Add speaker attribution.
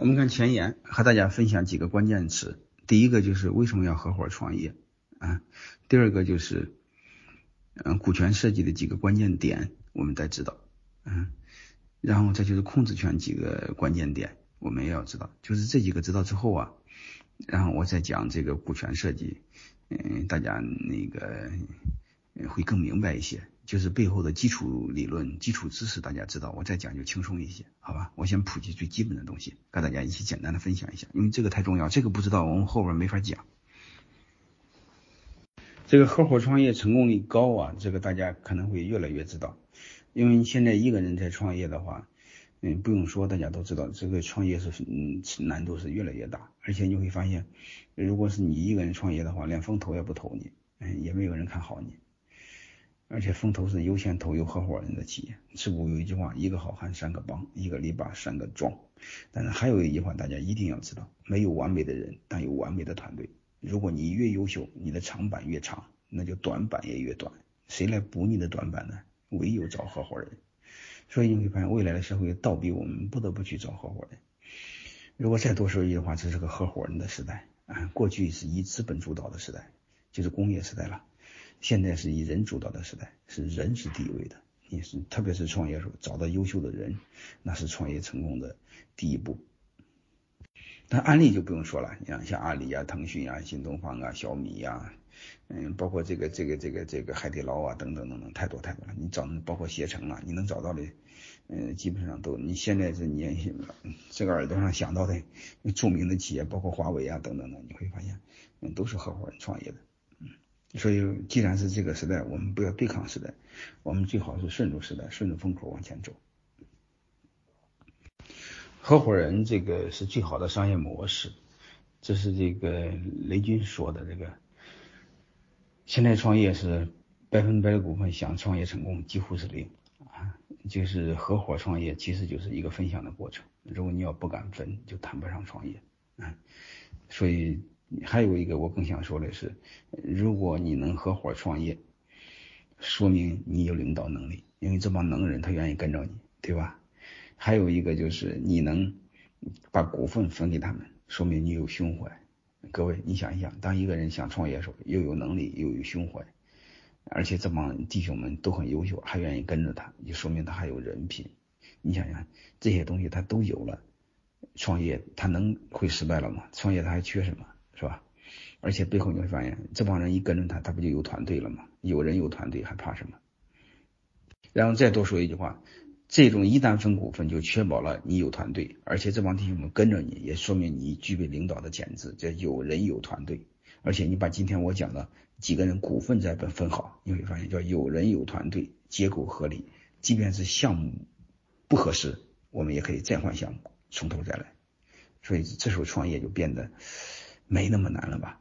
Speaker 1: 我们看前言，和大家分享几个关键词。第一个就是为什么要合伙创业啊？第二个就是嗯股权设计的几个关键点，我们得知道。嗯，然后再就是控制权几个关键点，我们也要知道。就是这几个知道之后啊，然后我再讲这个股权设计，嗯，大家那个会更明白一些。就是背后的基础理论、基础知识，大家知道，我再讲就轻松一些，好吧？我先普及最基本的东西，跟大家一起简单的分享一下，因为这个太重要，这个不知道我们后边没法讲。这个合伙创业成功率高啊，这个大家可能会越来越知道，因为现在一个人在创业的话，嗯，不用说，大家都知道，这个创业是嗯难度是越来越大，而且你会发现，如果是你一个人创业的话，连风投也不投你，嗯，也没有人看好你。而且风投是优先投有合伙人的企业。自古有一句话：一个好汉三个帮，一个篱笆三个桩。但是还有一句话，大家一定要知道：没有完美的人，但有完美的团队。如果你越优秀，你的长板越长，那就短板也越短。谁来补你的短板呢？唯有找合伙人。所以你会发现，未来的社会倒逼我们不得不去找合伙人。如果再多说一句话，这是个合伙人的时代啊！过去是以资本主导的时代，就是工业时代了。现在是以人主导的时代，是人是第一位的。你是特别是创业时候找到优秀的人，那是创业成功的第一步。但案例就不用说了，你看像阿里啊、腾讯啊、新东方啊、小米呀，嗯，包括这个这个这个这个海底捞啊等等等等，太多太多了。你找包括携程啊，你能找到的，嗯，基本上都。你现在是你这个耳朵上想到的著名的企业，包括华为啊等等的，你会发现，嗯，都是合伙人创业的。所以，既然是这个时代，我们不要对抗时代，我们最好是顺着时代，顺着风口往前走。合伙人这个是最好的商业模式，这是这个雷军说的。这个现在创业是百分百的股份，想创业成功几乎是零啊。就是合伙创业，其实就是一个分享的过程。如果你要不敢分，就谈不上创业啊。所以。还有一个我更想说的是，如果你能合伙创业，说明你有领导能力，因为这帮能人他愿意跟着你，对吧？还有一个就是你能把股份分给他们，说明你有胸怀。各位，你想一想，当一个人想创业的时候，又有能力又有胸怀，而且这帮弟兄们都很优秀，还愿意跟着他，就说明他还有人品。你想想这些东西他都有了，创业他能会失败了吗？创业他还缺什么？是吧？而且背后你会发现，这帮人一跟着他，他不就有团队了吗？有人有团队，还怕什么？然后再多说一句话，这种一旦分股份，就确保了你有团队，而且这帮弟兄们跟着你，也说明你具备领导的潜质，叫有人有团队。而且你把今天我讲的几个人股份再分分好，你会发现叫有人有团队，结构合理，即便是项目不合适，我们也可以再换项目，从头再来。所以这时候创业就变得。没那么难了吧？